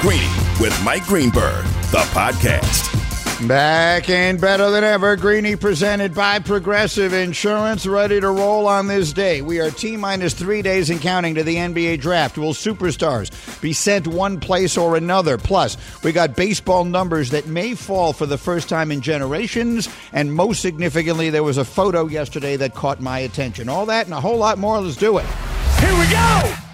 Greeny with Mike Greenberg, the podcast. Back and better than ever, Greeny presented by Progressive Insurance, ready to roll on this day. We are T minus three days and counting to the NBA draft. Will superstars be sent one place or another? Plus, we got baseball numbers that may fall for the first time in generations. And most significantly, there was a photo yesterday that caught my attention. All that and a whole lot more. Let's do it. Here we go!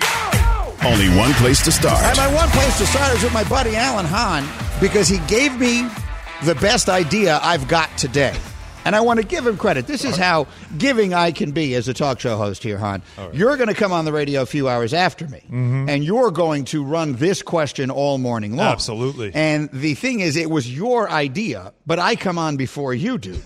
Only one place to start. And my one place to start is with my buddy Alan Hahn because he gave me the best idea I've got today. And I want to give him credit. This is how giving I can be as a talk show host here, Hahn. You're going to come on the radio a few hours after me, mm-hmm. and you're going to run this question all morning long. Absolutely. And the thing is, it was your idea, but I come on before you do.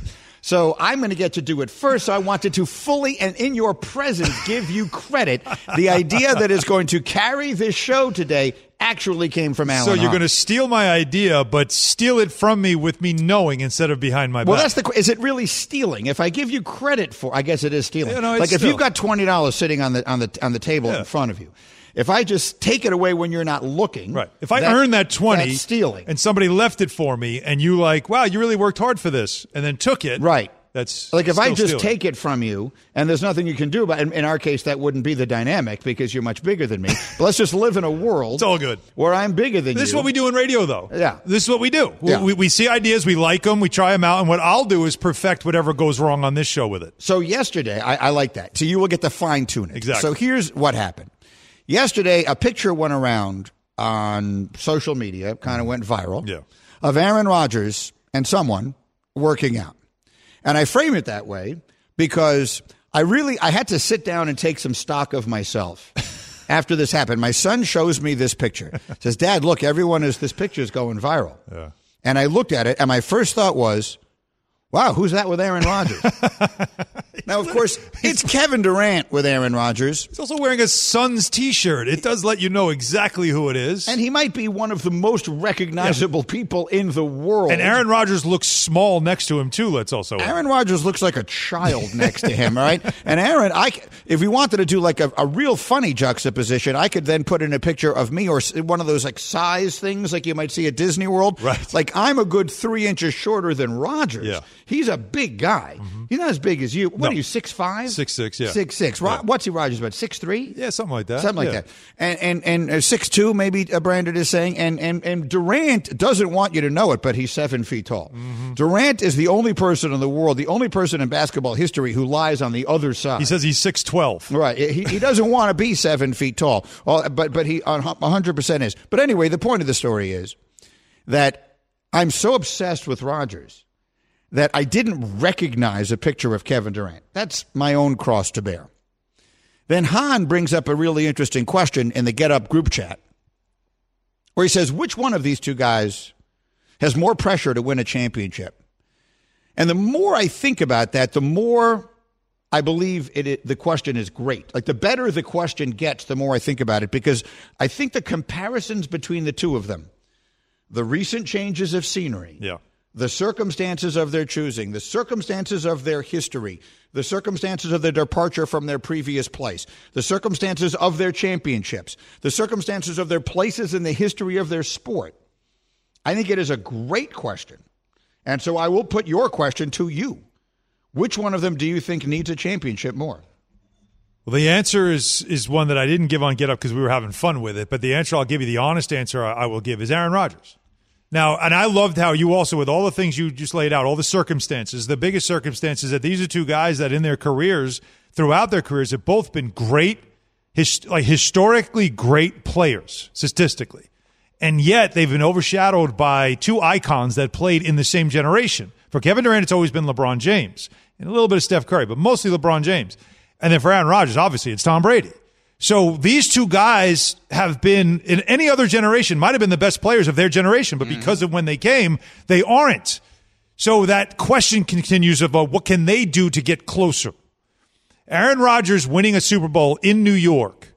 So I'm going to get to do it first. So I wanted to fully and in your presence give you credit. The idea that is going to carry this show today actually came from Alan. So you're Hahn. going to steal my idea, but steal it from me with me knowing instead of behind my Well, back. Well, that's the. Is it really stealing? If I give you credit for, I guess it is stealing. No, it's like if still- you've got twenty dollars sitting on the on the on the table Yeah. in front of you, if I just take it away when you're not looking, Right. If I that- earn that 20 that's stealing. and somebody left it for me and you like, wow, you really worked hard for this and then took it. Right. That's like if I just stealing. take it from you and there's nothing you can do about it, in, in our case, that wouldn't be the dynamic because you're much bigger than me. but let's just live in a world It's all good. where I'm bigger than you. This is what we do in radio, though. Yeah. This is what we do. We- Yeah. We, we see ideas, we like them, we try them out, and what I'll do is perfect whatever goes wrong on this show with it. So yesterday, I, I like that. So you will get to fine tune it. Exactly. So here's what happened. Yesterday, a picture went around on social media, kind of went viral, Yeah. of Aaron Rodgers and someone working out. And I frame it that way because I really I had to sit down and take some stock of myself. After this happened, my son shows me this picture. Says, "Dad, look, everyone is this picture is going viral." Yeah. And I looked at it, and my first thought was, "Wow, who's that with Aaron Rodgers?" now, of course, it's Kevin Durant with Aaron Rodgers, He's also wearing a Suns T-shirt. It does let you know exactly who it is. and he might be one of the most recognizable people in the world. And Aaron Rodgers looks small next to him too. Let's also add. Aaron Rodgers looks like a child next to him, all right? And Aaron, I, if we wanted to do like a, a real funny juxtaposition, I could then put in a picture of me or one of those like size things like you might see at Disney World. Right. Like I'm a good three inches shorter than Rodgers. Yeah. He's a big guy. He's not as big as you. What No. are you, six five? Six, six, yeah. Six six. Ro- Yeah. What's he Rodgers about? Six three? Yeah, something like that. Something like Yeah. that. And and and uh, six two maybe uh, Brandon is saying. And and and Durant doesn't want you to know it, but he's seven feet tall. Mm-hmm. Durant is the only person in the world, the only person in basketball history who lies on the other side. He says he's six twelve. Right. He, he doesn't want to be seven feet tall, Well, but but he 100% is. But anyway, the point of the story is that I'm so obsessed with Rodgers that I didn't recognize a picture of Kevin Durant. That's my own cross to bear. Then Hahn brings up a really interesting question in the Get Up group chat where he says, which one of these two guys has more pressure to win a championship? And the more I think about that, the more I believe it, it, the question is great. Like the better the question gets, the more I think about it because I think the comparisons between the two of them, the recent changes of scenery, Yeah. The circumstances of their choosing, the circumstances of their history, the circumstances of their departure from their previous place, the circumstances of their championships, the circumstances of their places in the history of their sport. I think it is a great question. And so I will put your question to you. Which one of them do you think needs a championship more? Well, the answer is is one that I didn't give on Get Up because we were having fun with it. But the answer I'll give you, the honest answer I I will give, is Aaron Rodgers. Now, and I loved how you also, with all the things you just laid out, all the circumstances, the biggest circumstances that these are two guys that in their careers, throughout their careers, have both been great, his, like historically great players, statistically. And yet they've been overshadowed by two icons that played in the same generation. For Kevin Durant, it's always been LeBron James and a little bit of Steph Curry, but mostly LeBron James. And then for Aaron Rodgers, obviously, it's Tom Brady. So these two guys have been in any other generation might have been the best players of their generation, but because of when they came, they aren't. So that question continues about what can they do to get closer. Aaron Rodgers winning a Super Bowl in New York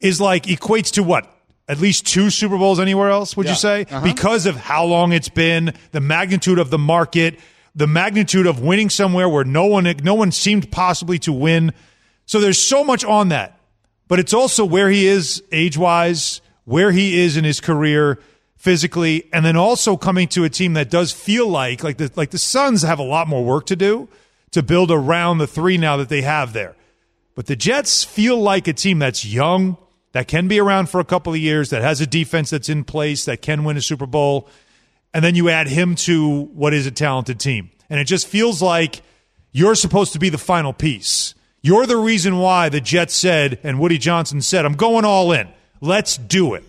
is like equates to what? At least two Super Bowls anywhere else, would Yeah. you say? Uh-huh. Because of how long it's been, the magnitude of the market, the magnitude of winning somewhere where no one no one seemed possibly to win. So there's so much on that. But it's also where he is age-wise, where he is in his career physically, and then also coming to a team that does feel like like the like the Suns have a lot more work to do to build around the three now that they have there. But the Jets feel like a team that's young, that can be around for a couple of years, that has a defense that's in place, that can win a Super Bowl. And then you add him to what is a talented team. And it just feels like you're supposed to be the final piece. You're the reason why the Jets said, and Woody Johnson said, I'm going all in. Let's do it.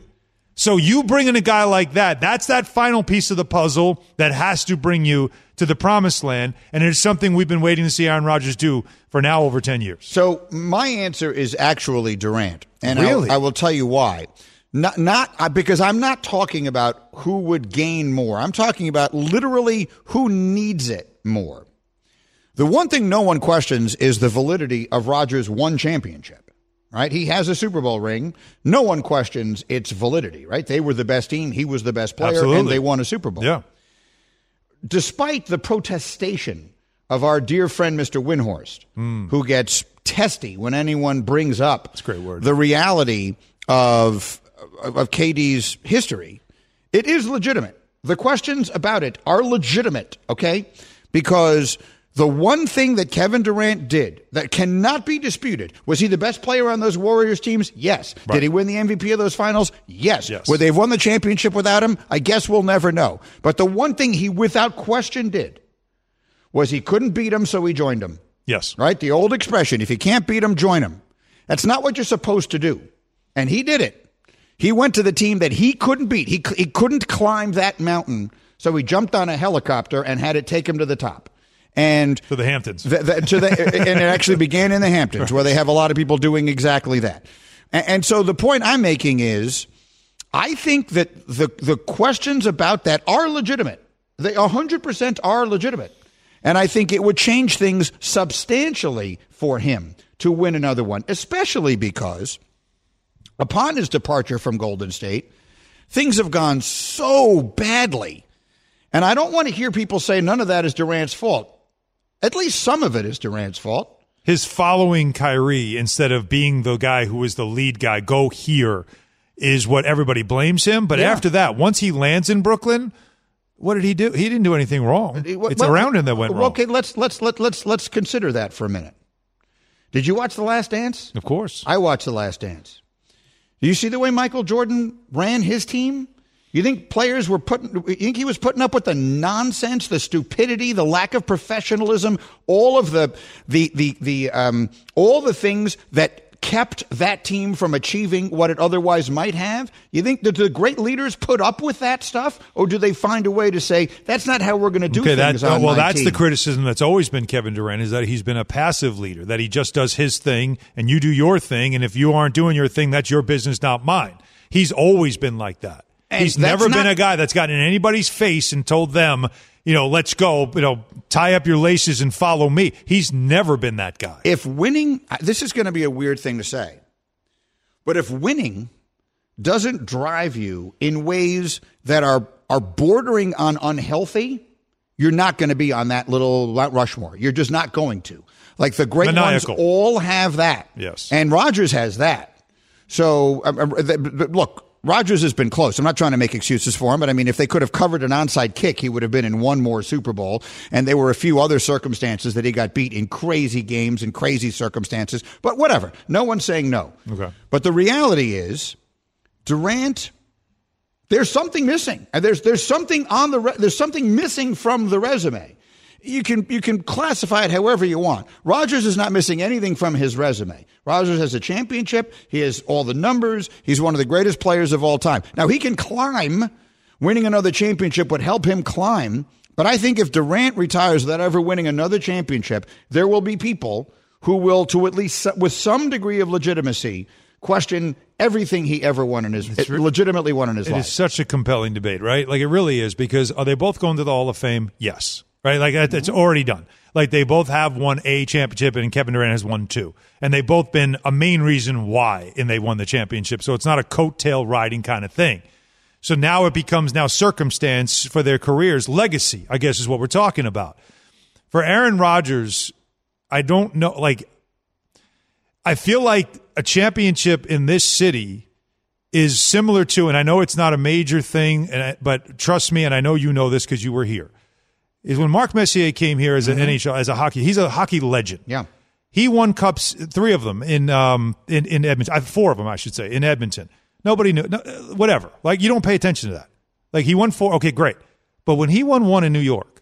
So you bring in a guy like that, that's that final piece of the puzzle that has to bring you to the promised land. And it's something we've been waiting to see Aaron Rodgers do for now over 10 years. So my answer is actually Durant, and Really? I will tell you why. Not, not because I'm not talking about who would gain more. I'm talking about literally who needs it more. The one thing no one questions is the validity of Rodgers' one championship. Right? He has a Super Bowl ring. No one questions its validity. Right? They were the best team. He was the best player, and they won a Super Bowl Yeah. despite the protestation of our dear friend Mr. Windhorst, hmm. who gets testy when anyone brings up a great word. the reality of of KD's history, it is legitimate. The questions about it are legitimate, okay? Because the one thing that Kevin Durant did that cannot be disputed was he the best player on those Warriors teams? Yes. Did he win the MVP of those finals? Yes. Yes. Would they have won the championship without him? I guess we'll never know. But the one thing he without question did was he couldn't beat him, so he joined him. Yes. Right? The old expression if you can't beat him, join him. That's not what you're supposed to do. And he did it. He went to the team that he couldn't beat. He, he couldn't climb that mountain, so he jumped on a helicopter and had it take him to the top. And To the Hamptons. the, the, to the, and it actually began in the Hamptons, where they have a lot of people doing exactly that. And, and so the point I'm making is, I think that the the questions about that are legitimate. They 100% are legitimate. And I think it would change things substantially for him to win another one, especially because upon his departure from Golden State, things have gone so badly. And I don't want to hear people say none of that is Durant's fault. At least some of it is Durant's fault. His following Kyrie instead of being the guy who is the lead guy, go here, is what everybody blames him. But Yeah. after that, once he lands in Brooklyn, what did he do? He didn't do anything wrong. It's Well, around him that went wrong. Okay, let's let's let let's let's consider that for a minute. Did you watch The Last Dance? Of course. I watched The Last Dance. Do you see the way Michael Jordan ran his team? You think players were putting? You think he was putting up with the nonsense, the stupidity, the lack of professionalism, all of the the the the um, all the things that kept that team from achieving what it otherwise might have? You think that the great leaders put up with that stuff, or do they find a way to say that's not how we're going to do Okay, that things on well, that's the criticism that's always been Kevin Durant is that he's been a passive leader, that he just does his thing and you do your thing, and if you aren't doing your thing, that's your business, not mine. He's always been like that. And he's never been a guy that's gotten in anybody's face and told them, you know, let's go, you know, tie up your laces and follow me. He's never been that guy. if winning, this is going to be a weird thing to say, but if winning doesn't drive you in ways that are are bordering on unhealthy, you're not going to be on that little Rushmore. You're just not going to. Like the great Maniacal. ones all have that. Yes. and Rodgers has that. So uh, uh, th- but look. Rodgers has been close. I'm not trying to make excuses for him, but I mean, if they could have covered an onside kick, he would have been in one more Super Bowl. And there were a few other circumstances that he got beat in crazy games and crazy circumstances. But whatever. No one's saying no. Okay. But the reality is, Durant, there's something missing. And there's there's something on the re- there's something missing from the resume. You can you can classify it however you want. Rodgers is not missing anything from his resume. Rodgers has a championship. He has all the numbers. He's one of the greatest players of all time. Now he can climb. Winning another championship would help him climb. But I think if Durant retires without ever winning another championship, there will be people who will, to at least with some degree of legitimacy, question everything he ever won in his re- legitimately won in his It life. is such a compelling debate, right? Like it really is because are they both going to the Hall of Fame? Yes, right. Like that- it's mm-hmm. already done. Like they both have won a championship, and Kevin Durant has won two, and they've both been a main reason why, and they won the championship. So it's not a coattail riding kind of thing. So now it becomes now circumstance for their careers, legacy. I guess is what we're talking about. For Aaron Rodgers, I don't know. Like I feel like a championship in this city is similar to, and I know it's not a major thing, and I, but trust me, and I know you know this because you were here. Is when Mark Messier came here as an NHL as a hockey, he's a hockey legend. yeah. He won cups, three of them in um in in Edmonton, uh, four of them I should say in Edmonton. Nobody knew, no, uh, whatever. Like you don't pay attention to that. Like he won four, okay, great. But when he won one in New York,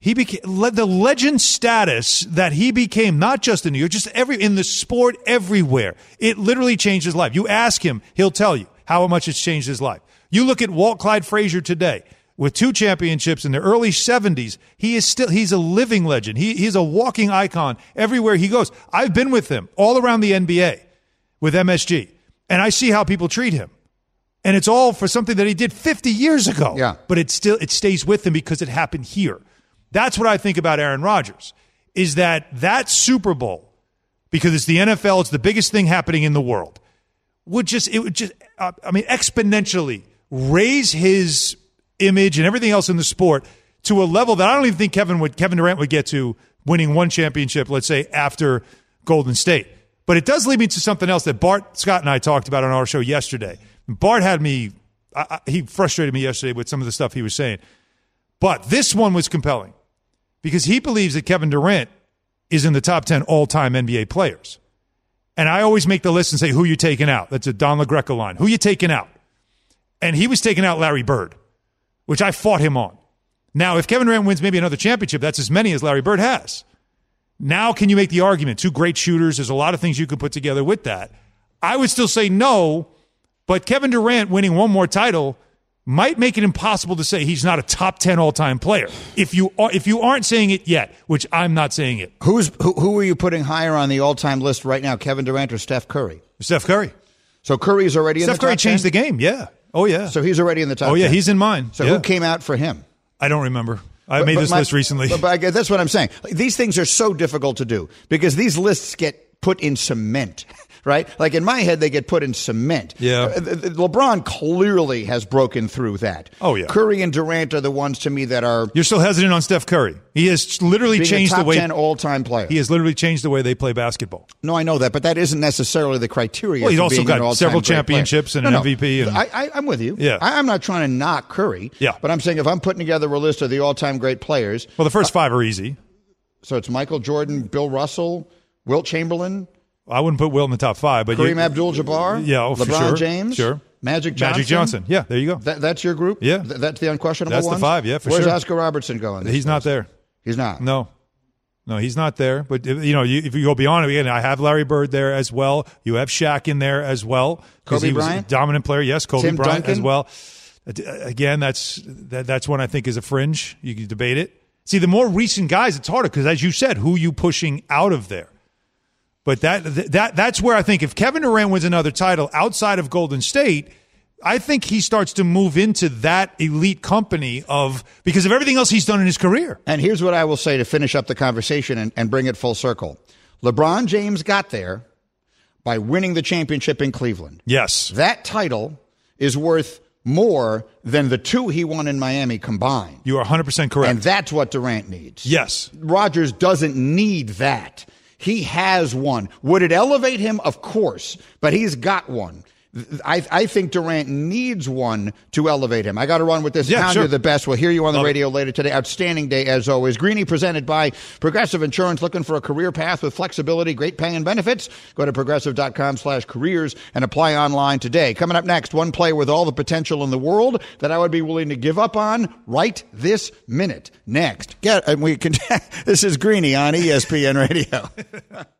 he became the legend status that he became, not just in New York, just every in the sport everywhere. It literally changed his life. You ask him, he'll tell you how much it's changed his life. You look at Walt Clyde Frazier today with two championships in the early 70s. He is still he's a living legend. He he's a walking icon everywhere he goes. I've been with him all around the NBA with MSG, and I see how people treat him and it's all for something that he did 50 years ago. Yeah. But it still it stays with him because it happened here. That's what I think about Aaron Rodgers. Is that that Super Bowl because it's the NFL, it's the biggest thing happening in the world. Would just it would just uh, I mean exponentially raise his image and everything else in the sport to a level that I don't even think Kevin would Kevin Durant would get to winning one championship, let's say after Golden State. But it does lead me to something else that Bart Scott and I talked about on our show yesterday. Bart had me I, I, he frustrated me yesterday with some of the stuff he was saying. But this one was compelling because he believes that Kevin Durant is in the top 10 all time NBA players. And I always make the list and say, who you taking out? That's a Don LaGreca line. Who you taking out? And he was taking out Larry Bird, which I fought him on. Now, if Kevin Durant wins maybe another championship, that's as many as Larry Bird has. Now, can you make the argument? Two great shooters. There's a lot of things you could put together with that. I would still say no, but Kevin Durant winning one more title might make it impossible to say he's not a top 10 all-time player. If you are, if you aren't saying it yet, which I'm not saying it. Who's who, who are you putting higher on the all-time list right now? Kevin Durant or Steph Curry? Steph Curry. So Curry's already in Steph the top Curry changed 10? the game. Yeah. Oh yeah. So he's already in the top. oh yeah, 10. he's in mine. So Yeah. who came out for him? I don't remember. I made But this my- list recently. But, but I that's what I'm saying. These things are so difficult to do because these lists get put in cement, right? Like in my head, they get put in cement. Yeah. Uh, LeBron clearly has broken through that. Oh, yeah. Curry and Durant are the ones to me that are You're still hesitant on Steph Curry. He has literally changed a top the way 10 all-time player. he has literally changed the way they play basketball. No, I know that, but that isn't necessarily the criteria. Well, he's also got several player. championships and No, an no. MVP and- I, I, I'm with you. Yeah. I, I'm not trying to knock Curry. Yeah. but I'm saying if I'm putting together a list of the all-time great players, Well, the first five are easy. so it's Michael Jordan, Bill Russell, Wilt Chamberlain, I wouldn't put Will in the top five, but Kareem you, Abdul-Jabbar, Yeah, oh, LeBron sure. James, Sure. Magic Johnson. Magic Johnson. Yeah, there you go. That, that's your group. Yeah. Th- that's the unquestionable That's the five, yeah, for Where's sure. Oscar Robertson going? He's not there. He's not. No. No, he's not there. But if- you know, you, if you go beyond it, again, I have Larry Bird there as well. You have Shaq in there as well. 'cause Kobe he was Bryant? a dominant player. Yes, Kobe Tim Bryant Duncan? as well. Again, that's that, that's one I think is a fringe. You can debate it. See, the more recent guys, it's harder because, as you said, who you pushing out of there. But that that that's where I think if Kevin Durant wins another title outside of Golden State, I think he starts to move into that elite company of because of everything else he's done in his career. And here's what I will say to finish up the conversation and, and bring it full circle. LeBron James got there by winning the championship in Cleveland. Yes. That title is worth more than the two he won in Miami combined. You are 100% correct. And that's what Durant needs. yes. Rodgers doesn't need that. He has one. Would it elevate him? Of course, but he's got one. I, I think Durant needs one to elevate him. I got to run with this. Yeah, Pound sure. you're the best. We'll hear you on the Love it. radio later today. Outstanding day as always. Greeny presented by Progressive Insurance. Looking for a career path with flexibility, great pay and benefits? Go to progressive.com slash careers and apply online today. Coming up next, one player with all the potential in the world that I would be willing to give up on right this minute. Next, get and we can. this is Greeny on ESPN Radio.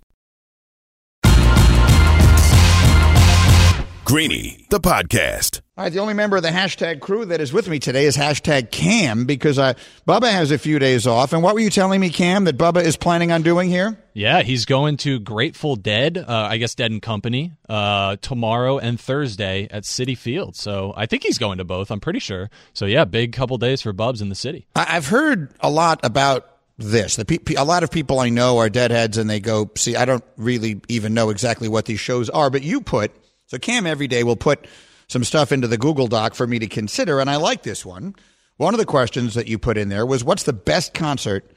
Greeny, the podcast. All right, the only member of the hashtag crew that is with me today is hashtag Cam because I, Bubba has a few days off. And what were you telling me, Cam, that Bubba is planning on doing here? Yeah, he's going to Grateful Dead, uh, I guess Dead and Company, uh, tomorrow and Thursday at Citi Field. So I think he's going to both. I'm pretty sure. So yeah, big couple days for Bubs in the city. I- I've heard a lot about this. The pe- pe- a lot of people I know are deadheads, and they go see. I don't really even know exactly what these shows are, but you put so Cam every day will put some stuff into the Google Doc for me to consider, and I like this one. One of the questions that you put in there was, "What's the best concert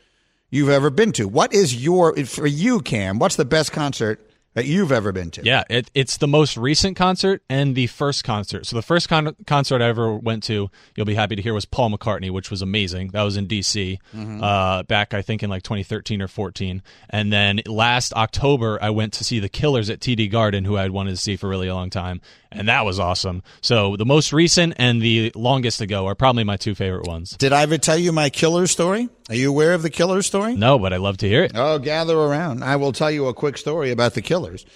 you've ever been to?" What is your for you, Cam? What's the best concert that you've ever been to? Yeah, it, it's the most recent concert and the first concert. So the first con- concert I ever went to, you'll be happy to hear, was Paul McCartney, which was amazing. That was in D.C. Uh, back, I think, in like 2013 or 14. And then last October, I went to see the Killers at TD Garden, who I'd wanted to see for really a long time, and that was awesome. So the most recent and the longest ago are probably my two favorite ones. Did I ever tell you my killer story? Are you aware of the killer story? No, but I love to hear it. Oh, gather around. I will tell you a quick story about the killers.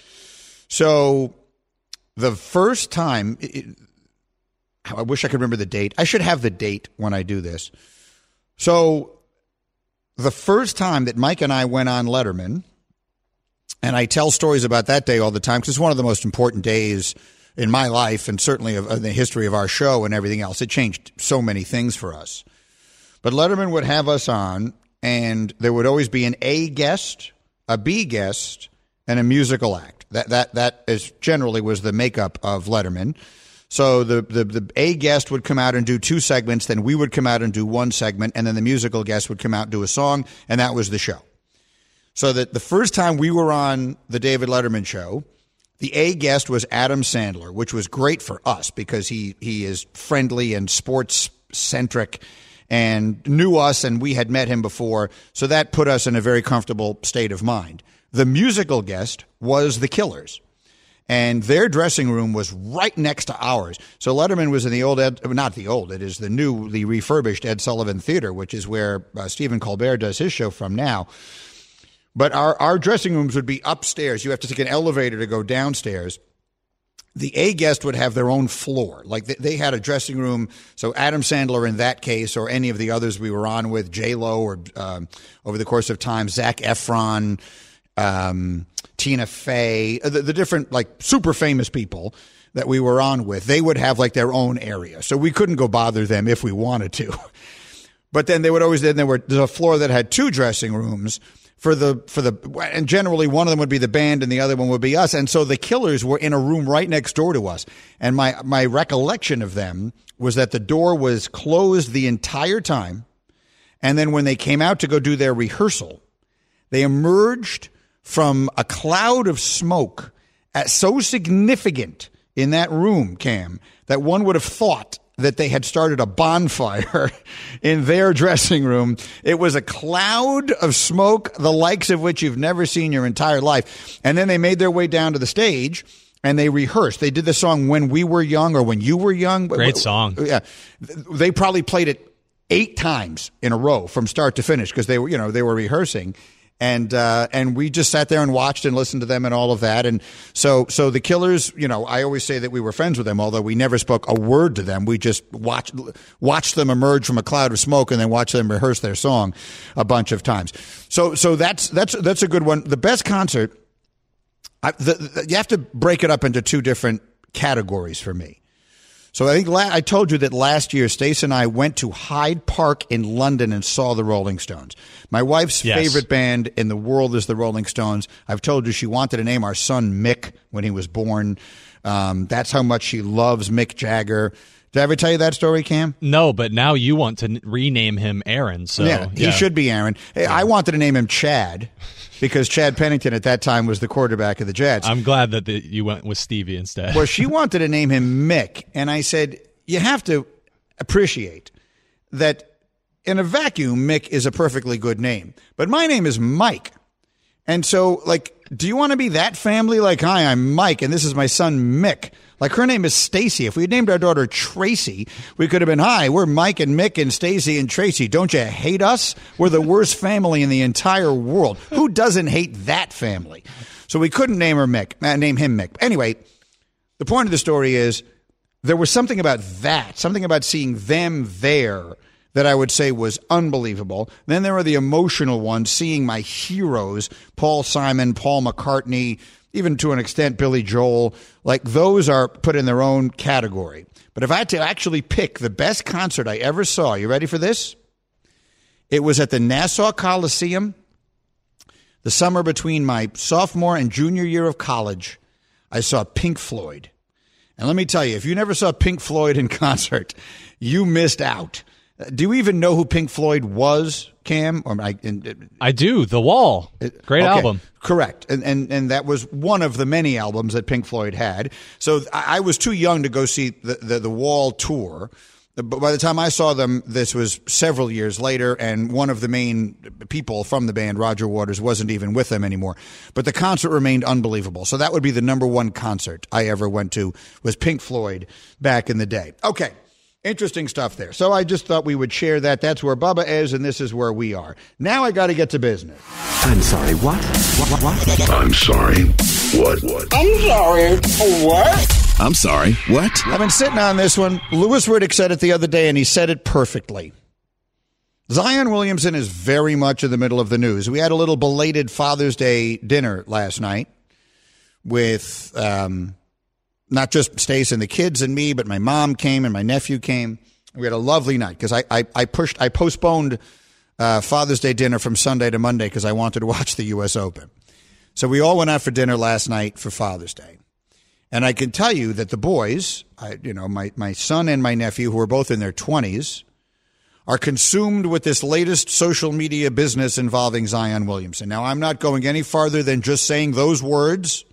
So, the first time, it, I wish I could remember the date. I should have the date when I do this. So, the first time that Mike and I went on Letterman, and I tell stories about that day all the time because it's one of the most important days in my life and certainly of, of the history of our show and everything else. It changed so many things for us. But Letterman would have us on, and there would always be an A guest, a B guest, and a musical act. That that that is generally was the makeup of Letterman. So the, the the A guest would come out and do two segments, then we would come out and do one segment, and then the musical guest would come out and do a song, and that was the show. So that the first time we were on the David Letterman show, the A guest was Adam Sandler, which was great for us because he he is friendly and sports centric and knew us and we had met him before. So that put us in a very comfortable state of mind. The musical guest was the Killers. And their dressing room was right next to ours. So Letterman was in the old, Ed, not the old, it is the new, the refurbished Ed Sullivan Theater, which is where uh, Stephen Colbert does his show from now. But our, our dressing rooms would be upstairs. You have to take an elevator to go downstairs. The A guest would have their own floor. Like they, they had a dressing room. So Adam Sandler in that case, or any of the others we were on with, J Lo, or um, over the course of time, Zac Efron, um, Tina Fey, uh, the, the different like super famous people that we were on with, they would have like their own area. So we couldn't go bother them if we wanted to. But then they would always then there were a floor that had two dressing rooms for the for the and generally one of them would be the band and the other one would be us. And so the killers were in a room right next door to us. And my my recollection of them was that the door was closed the entire time. And then when they came out to go do their rehearsal, they emerged from a cloud of smoke at so significant in that room, Cam, that one would have thought that they had started a bonfire in their dressing room. It was a cloud of smoke, the likes of which you've never seen your entire life. And then they made their way down to the stage. and they rehearsed. They did the song "When We Were Young" or "When You Were Young." Great song. Yeah, they probably played it eight times in a row from start to finish because they were, you know, they were rehearsing. And uh, and we just sat there and watched and listened to them and all of that. And so so the Killers, you know, I always say that we were friends with them, although we never spoke a word to them. We just watched watched them emerge from a cloud of smoke and then watched them rehearse their song a bunch of times. So so that's that's that's a good one. The best concert I, the, the, you have to break it up into two different categories for me. So I think la- I told you that last year, Stace and I went to Hyde Park in London and saw the Rolling Stones. My wife's Yes. favorite band in the world is the Rolling Stones. I've told you she wanted to name our son Mick when he was born. Um, that's how much she loves Mick Jagger. Did I ever tell you that story, Cam? No, but now you want to n- rename him Aaron. So yeah, he should be Aaron. Hey, I wanted to name him Chad because Chad Pennington at that time was the quarterback of the Jets. I'm glad that the, you went with Stevie instead. Well, she wanted to name him Mick, and I said, you have to appreciate that in a vacuum, Mick is a perfectly good name. But my name is Mike. And so, like, do you want to be that family? Like, hi, I'm Mike, and this is my son Mick. Like, her name is Stacy. If we had named our daughter Tracy, we could have been, hi, we're Mike and Mick and Stacy and Tracy. Don't you hate us? We're the worst family in the entire world. Who doesn't hate that family? So we couldn't name her Mick, uh, name him Mick. Anyway, the point of the story is there was something about that, something about seeing them there that I would say was unbelievable. Then there are the emotional ones, seeing my heroes, Paul Simon, Paul McCartney, even to an extent Billy Joel. Like those are put in their own category. But if I had to actually pick the best concert I ever saw, you ready for this? It was at the Nassau Coliseum the summer between my sophomore and junior year of college. I saw Pink Floyd. And let me tell you, if you never saw Pink Floyd in concert, you missed out. Do you even know who Pink Floyd was, Cam? Or I, and, uh, I do. The Wall. Great Okay, album. Correct. And, and and that was one of the many albums that Pink Floyd had. So I, I was too young to go see the, the, the Wall tour. But by the time I saw them, this was several years later, and one of the main people from the band, Roger Waters, wasn't even with them anymore. But the concert remained unbelievable. So that would be the number one concert I ever went to was Pink Floyd back in the day. Okay. Interesting stuff there. So I just thought we would share that. That's where Bubba is, and this is where we are. Now I got to get to business. I'm sorry, what? What, what, what? I'm sorry. What? What? I'm sorry. What? I'm sorry. What? I've been sitting on this one. Louis Riddick said it the other day, and he said it perfectly. Zion Williamson is very much in the middle of the news. We had a little belated Father's Day dinner last night with um, not just Stace and the kids and me, but my mom came and my nephew came. We had a lovely night because I, I, I pushed, I postponed uh, Father's Day dinner from Sunday to Monday because I wanted to watch the U.S. Open. So we all went out for dinner last night for Father's Day. And I can tell you that the boys, I, you know, my, my son and my nephew, who are both in their 20s, are consumed with this latest social media business involving Zion Williamson. Now, I'm not going any farther than just saying those words.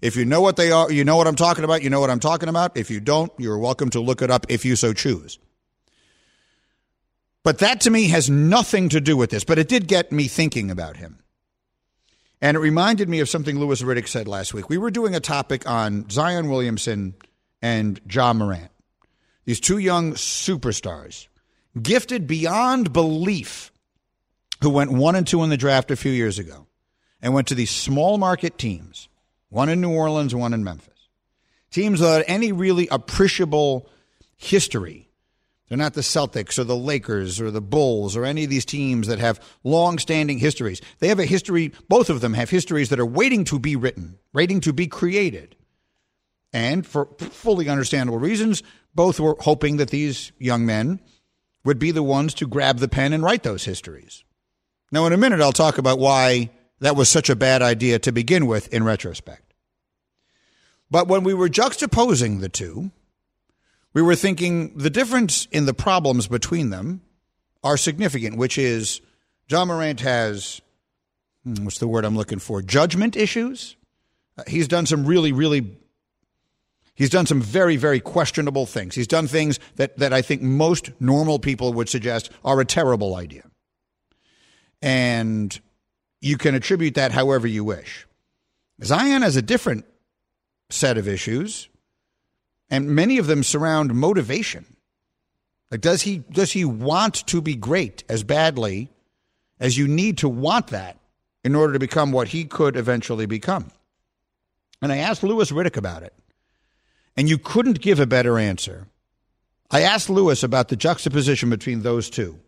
If you know what they are, you know what I'm talking about, you know what I'm talking about. If you don't, you're welcome to look it up if you so choose. But that to me has nothing to do with this, but it did get me thinking about him. And it reminded me of something Louis Riddick said last week. We were doing a topic on Zion Williamson and Ja Morant, these two young superstars, gifted beyond belief, who went one and two in the draft a few years ago and went to these small market teams, one in New Orleans, one in Memphis. Teams without any really appreciable history they're not the Celtics or the Lakers or the Bulls or any of these teams that have long-standing histories. They have a history, both of them have histories that are waiting to be written, waiting to be created. And for fully understandable reasons, both were hoping that these young men would be the ones to grab the pen and write those histories. Now, in a minute, I'll talk about why that was such a bad idea to begin with in retrospect. But when we were juxtaposing the two, we were thinking the difference in the problems between them are significant, which is Ja Morant has, hmm, what's the word I'm looking for? Judgment issues. Uh, he's done some really, really, he's done some very, very questionable things. He's done things that, that I think most normal people would suggest are a terrible idea. And you can attribute that however you wish. Zion has a different set of issues, and many of them surround motivation. Like, does he does he want to be great as badly as you need to want that in order to become what he could eventually become? And I asked Louis Riddick about it, and you couldn't give a better answer. I asked Louis about the juxtaposition between those two.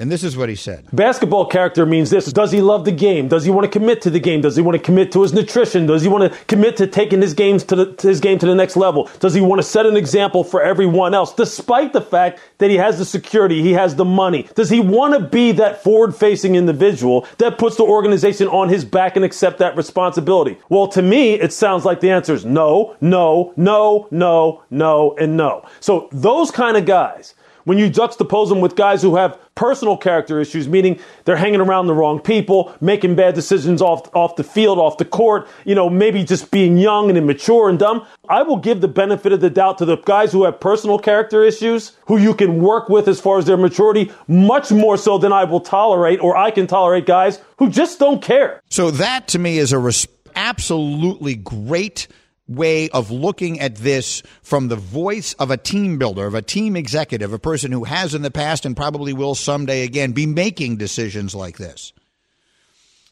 And this is what he said. Basketball character means this. Does he love the game? Does he want to commit to the game? Does he want to commit to his nutrition? Does he want to commit to taking his games to, the, to his game to the next level? Does he want to set an example for everyone else, despite the fact that he has the security, he has the money? Does he want to be that forward-facing individual that puts the organization on his back and accept that responsibility? Well, to me, it sounds like the answer is no, no, no, no, no, and no. So those kind of guys when you juxtapose them with guys who have personal character issues, meaning they're hanging around the wrong people, making bad decisions off, off the field, off the court, you know, maybe just being young and immature and dumb, I will give the benefit of the doubt to the guys who have personal character issues, who you can work with as far as their maturity, much more so than I will tolerate or I can tolerate guys who just don't care. So that to me is a res- absolutely great way of looking at this from the voice of a team builder, of a team executive, a person who has in the past and probably will someday again be making decisions like this.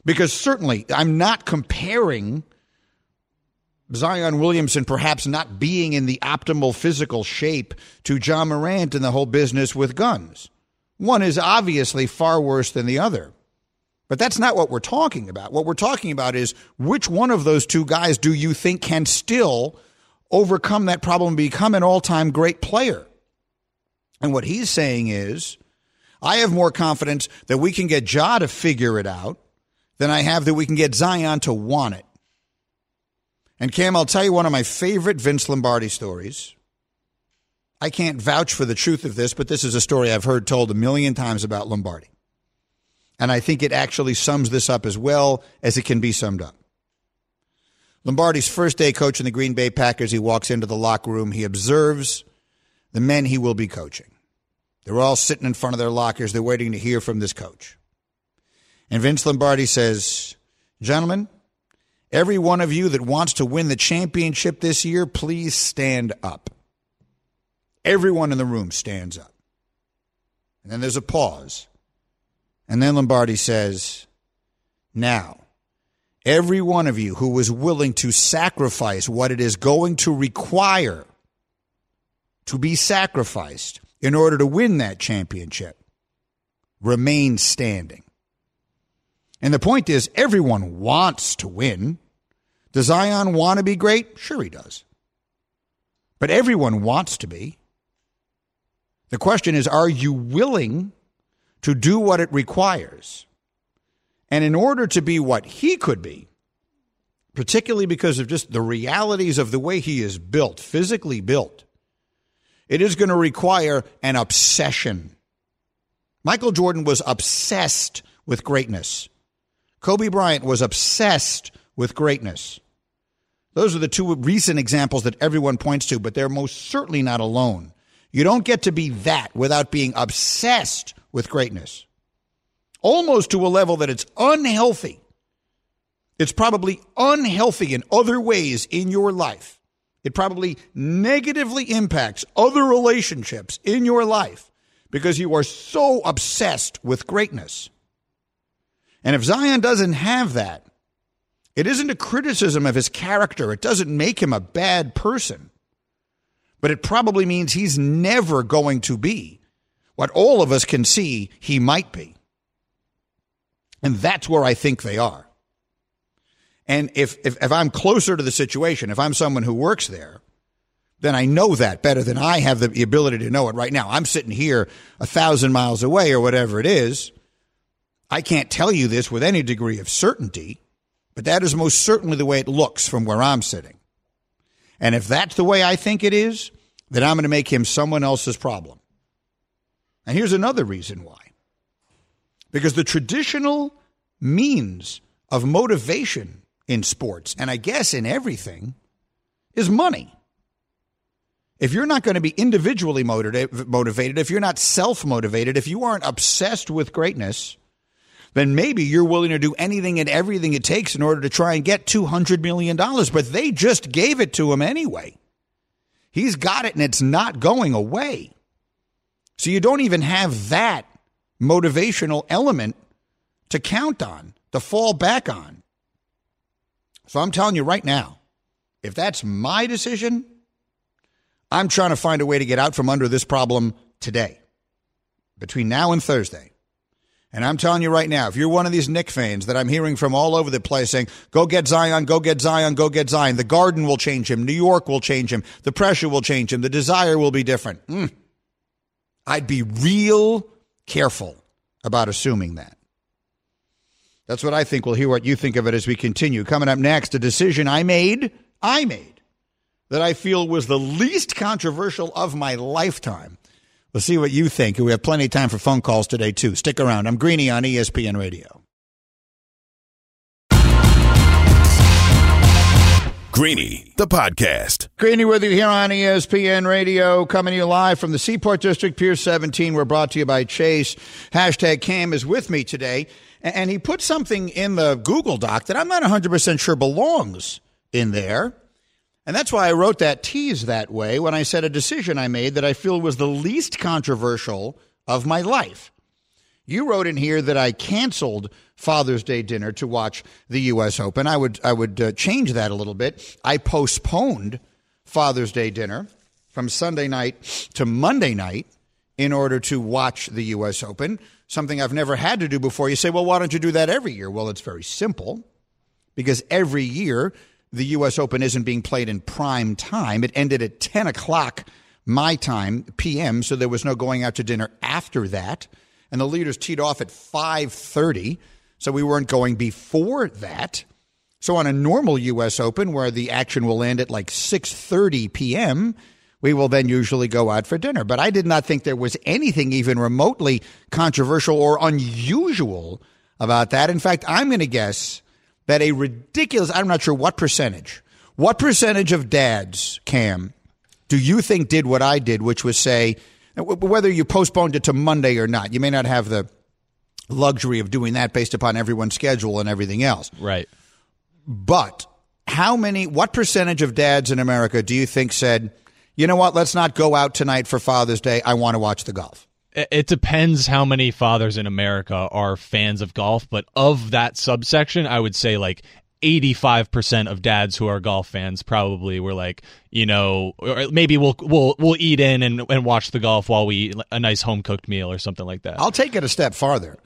Because certainly, I'm not comparing Zion Williamson perhaps not being in the optimal physical shape to Ja Morant and the whole business with guns. One is obviously far worse than the other. But that's not what we're talking about. What we're talking about is which one of those two guys do you think can still overcome that problem and become an all time great player? And what he's saying is, I have more confidence that we can get Ja to figure it out than I have that we can get Zion to want it. And Cam, I'll tell you one of my favorite Vince Lombardi stories. I can't vouch for the truth of this, but this is a story I've heard told a million times about Lombardi. And I think it actually sums this up as well as it can be summed up. Lombardi's first day coaching the Green Bay Packers, he walks into the locker room. He observes the men he will be coaching. They're all sitting in front of their lockers. They're waiting to hear from this coach. And Vince Lombardi says, Gentlemen, every one of you that wants to win the championship this year, please stand up. Everyone in the room stands up. And then there's a pause. And then Lombardi says, Now, every one of you who is willing to sacrifice what it is going to require to be sacrificed in order to win that championship, remain standing. And the point is, everyone wants to win. Does Zion want to be great? Sure, he does. But everyone wants to be. The question is, are you willing to do what it requires. And in order to be what he could be, particularly because of just the realities of the way he is built, physically built, it is going to require an obsession. Michael Jordan was obsessed with greatness. Kobe Bryant was obsessed with greatness. Those are the two recent examples that everyone points to, but they're most certainly not alone. You don't get to be that without being obsessed with greatness, almost to a level that it's unhealthy. It's probably unhealthy in other ways in your life. It probably negatively impacts other relationships in your life because you are so obsessed with greatness. And if Zion doesn't have that, it isn't a criticism of his character. It doesn't make him a bad person. But it probably means he's never going to be what all of us can see he might be. And that's where I think they are. And if, if, if, I'm closer to the situation, if I'm someone who works there, then I know that better than I have the ability to know it right now. I'm sitting here a thousand miles away or whatever it is. I can't tell you this with any degree of certainty, but that is most certainly the way it looks from where I'm sitting. And if that's the way I think it is, then I'm going to make him someone else's problem. And here's another reason why. Because the traditional means of motivation in sports, and I guess in everything, is money. If you're not going to be individually motivated, if you're not self motivated, if you aren't obsessed with greatness, then maybe you're willing to do anything and everything it takes in order to try and get $200 million. But they just gave it to him anyway. He's got it and it's not going away. So you don't even have that motivational element to count on, to fall back on. So I'm telling you right now, if that's my decision, I'm trying to find a way to get out from under this problem today, between now and Thursday. And I'm telling you right now, if you're one of these Knick fans that I'm hearing from all over the place saying, go get Zion, go get Zion, go get Zion, the garden will change him, New York will change him, the pressure will change him, the desire will be different. Mm. I'd be real careful about assuming that. That's what I think. We'll hear what you think of it as we continue. Coming up next, a decision I made, I made, that I feel was the least controversial of my lifetime. We'll see what you think. We have plenty of time for phone calls today, too. Stick around. I'm Greeny on ESPN Radio. Greeny, the podcast. Greeny with you here on ESPN Radio, coming to you live from the Seaport District, Pier 17. We're brought to you by Chase. Hashtag Cam is with me today, and he put something in the Google Doc that I'm not 100% sure belongs in there. And that's why I wrote that tease that way when I said a decision I made that I feel was the least controversial of my life. You wrote in here that I canceled Father's Day dinner to watch the U.S. Open. I would I would uh, change that a little bit. I postponed Father's Day dinner from Sunday night to Monday night in order to watch the U.S. Open. Something I've never had to do before. You say, well, why don't you do that every year? Well, it's very simple because every year the U.S. Open isn't being played in prime time. It ended at 10 o'clock my time, p.m., so there was no going out to dinner after that. And the leaders teed off at 5.30, so we weren't going before that. So on a normal U.S. Open, where the action will end at like 6.30 p.m., we will then usually go out for dinner. But I did not think there was anything even remotely controversial or unusual about that. In fact, I'm going to guess that a ridiculous, I'm not sure what percentage, what percentage of dads, Cam, do you think did what I did, which was say, whether you postponed it to Monday or not, you may not have the luxury of doing that based upon everyone's schedule and everything else. Right. But how many, what percentage of dads in America do you think said, you know what, let's not go out tonight for Father's Day. I want to watch the golf? It depends how many fathers in America are fans of golf, but of that subsection, I would say like 85% of dads who are golf fans probably were like, you know, or maybe we'll we'll we'll eat in and, and watch the golf while we eat a nice home cooked meal or something like that. I'll take it a step farther.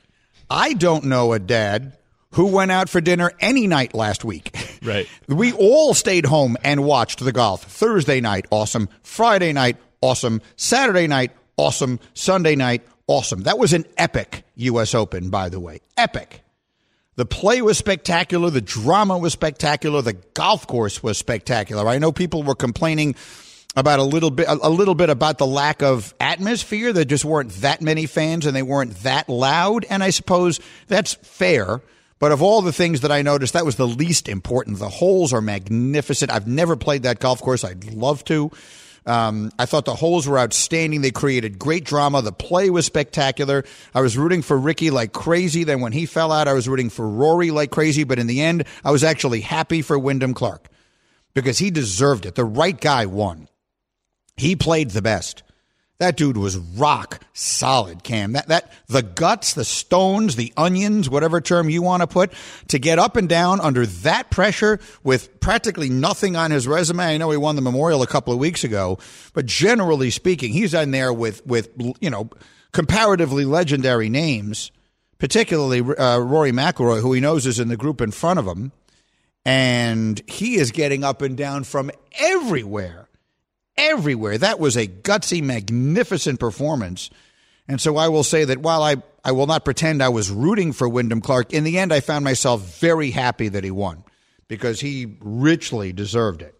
I don't know a dad who went out for dinner any night last week. Right. we all stayed home and watched the golf. Thursday night, awesome. Friday night, awesome. Saturday night, awesome. Sunday night, awesome. That was an epic U.S. Open, by the way. Epic. The play was spectacular. The drama was spectacular. The golf course was spectacular. I know people were complaining about a little bit, a little bit about the lack of atmosphere. There just weren't that many fans and they weren't that loud. And I suppose that's fair. But of all the things that I noticed, that was the least important. The holes are magnificent. I've never played that golf course. I'd love to. Um, I thought the holes were outstanding. They created great drama. The play was spectacular. I was rooting for Ricky like crazy. Then when he fell out, I was rooting for Rory like crazy. But in the end, I was actually happy for Wyndham Clark because he deserved it. The right guy won. He played the best. That dude was rock solid, Cam. That that the guts, the stones, the onions, whatever term you want to put, to get up and down under that pressure with practically nothing on his resume. I know he won the Memorial a couple of weeks ago, but generally speaking, he's in there with with you know comparatively legendary names, particularly uh, Rory McIlroy, who he knows is in the group in front of him, and he is getting up and down from everywhere everywhere. That was a gutsy, magnificent performance. And so I will say that while I, I will not pretend I was rooting for Wyndham Clark, in the end, I found myself very happy that he won because he richly deserved it.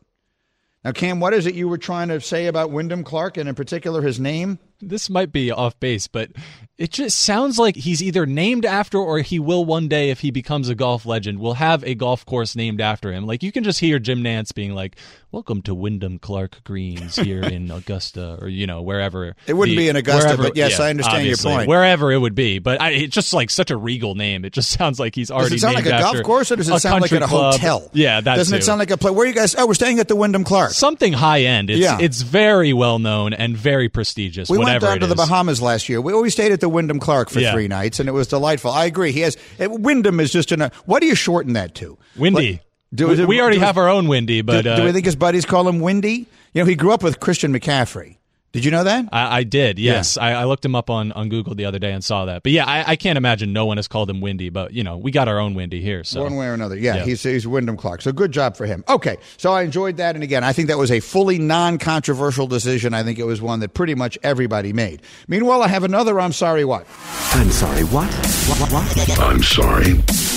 Now, Cam, what is it you were trying to say about Wyndham Clark and in particular his name? This might be off base, but it just sounds like he's either named after or he will one day if he becomes a golf legend. Will have a golf course named after him. Like you can just hear Jim Nantz being like, "Welcome to Wyndham Clark Greens here in Augusta," or you know wherever. It wouldn't the- be in Augusta, wherever- but yes, yeah, I understand your point. Wherever it would be, but I, it's just like such a regal name. It just sounds like he's already. Does it sound like a golf course or does it sound like at a club. hotel? Yeah, that Doesn't too. it sound like a place? Where are you guys? Oh, we're staying at the Wyndham Clark. something high end? It's, Yeah. it's very well known and very prestigious. We went whatever down to the. Bahamas last year. We always stayed at the Wyndham Clark for Yeah. three nights, and it was delightful. I agree. He has it, Wyndham is just in a. What do you shorten that to? Windy. Like, do- we, do- we already do- have our own Windy, but do, uh, do we think his buddies call him Windy? You know, he grew up with Christian McCaffrey. Did you know that? I, I did. Yes, I, I looked him up on, on Google the other day and saw that. But yeah, I, I can't imagine no one has called him Windy. But you know, we got our own Windy here. So One way or another. Yeah, Yeah. he's he's Wyndham Clark. So good job for him. Okay, so I enjoyed that, and again, I think that was a fully non-controversial decision. I think it was one that pretty much everybody made. Meanwhile, I have another. I'm sorry, what? I'm sorry, what? What? What? what? I'm sorry.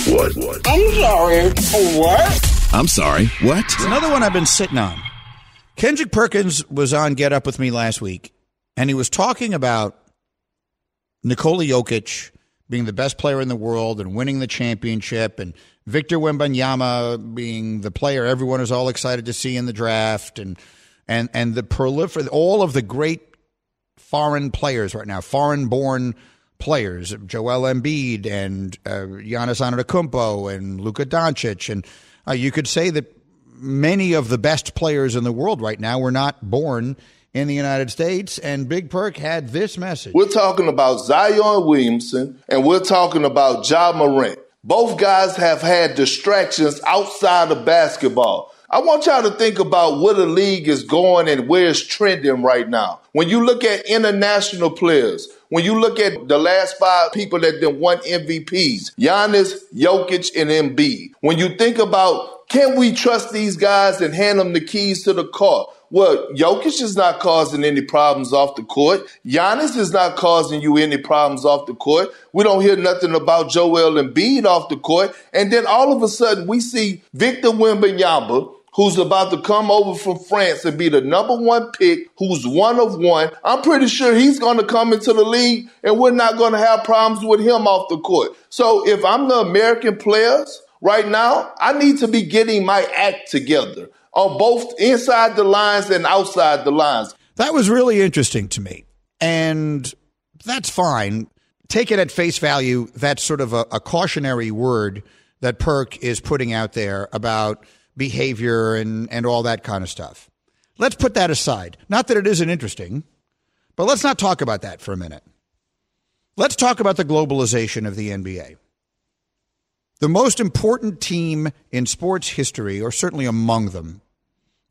What? What? I'm sorry. What? I'm sorry. What? It's another one I've been sitting on. Kendrick Perkins was on Get Up with me last week, and he was talking about Nikola Jokic being the best player in the world and winning the championship, and Victor Wembanyama being the player everyone is all excited to see in the draft, and and and the prolifer all of the great foreign players right now, foreign-born players, Joel Embiid and uh, Giannis Antetokounmpo and Luka Doncic, and uh, you could say that many of the best players in the world right now were not born in the United States. And Big Perk had this message. We're talking about Zion Williamson and we're talking about Ja Morant. Both guys have had distractions outside of basketball. I want y'all to think about where the league is going and where it's trending right now. When you look at international players, when you look at the last five people that then won MVPs, Giannis, Jokic, and Embiid. When you think about can we trust these guys and hand them the keys to the car? Well, Jokic is not causing any problems off the court. Giannis is not causing you any problems off the court. We don't hear nothing about Joel Embiid off the court. And then all of a sudden we see Victor Wembanyama, who's about to come over from France and be the number one pick, who's one of one. I'm pretty sure he's going to come into the league and we're not going to have problems with him off the court. So if I'm the American players right now, I need to be getting my act together on both inside the lines and outside the lines. That was really interesting to me. And that's fine. Take it at face value. That's sort of a, a cautionary word that Perk is putting out there about behavior and, and all that kind of stuff. Let's put that aside. Not that it isn't interesting, but let's not talk about that for a minute. Let's talk about the globalization of the NBA. The most important team in sports history, or certainly among them,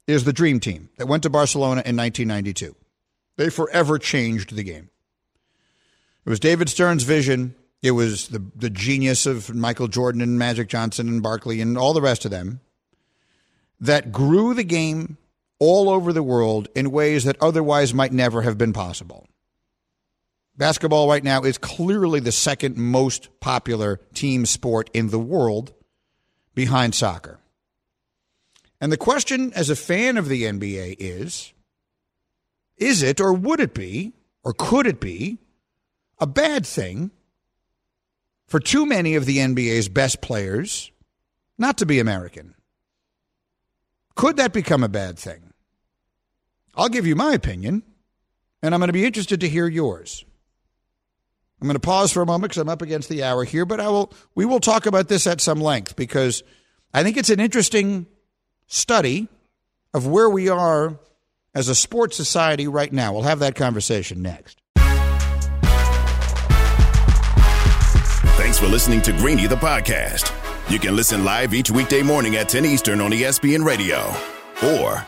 is the Dream Team that went to Barcelona in 1992. They forever changed the game. It was David Stern's vision. It was the, the genius of Michael Jordan and Magic Johnson and Barkley and all the rest of them that grew the game all over the world in ways that otherwise might never have been possible. Basketball right now is clearly the second most popular team sport in the world behind soccer. And the question as a fan of the NBA is is it or would it be or could it be a bad thing for too many of the NBA's best players not to be American? Could that become a bad thing? I'll give you my opinion, and I'm going to be interested to hear yours. I'm going to pause for a moment because I'm up against the hour here, but I will we will talk about this at some length because I think it's an interesting study of where we are as a sports society right now. We'll have that conversation next. Thanks for listening to Greeny the podcast. You can listen live each weekday morning at 10 Eastern on ESPN Radio. Or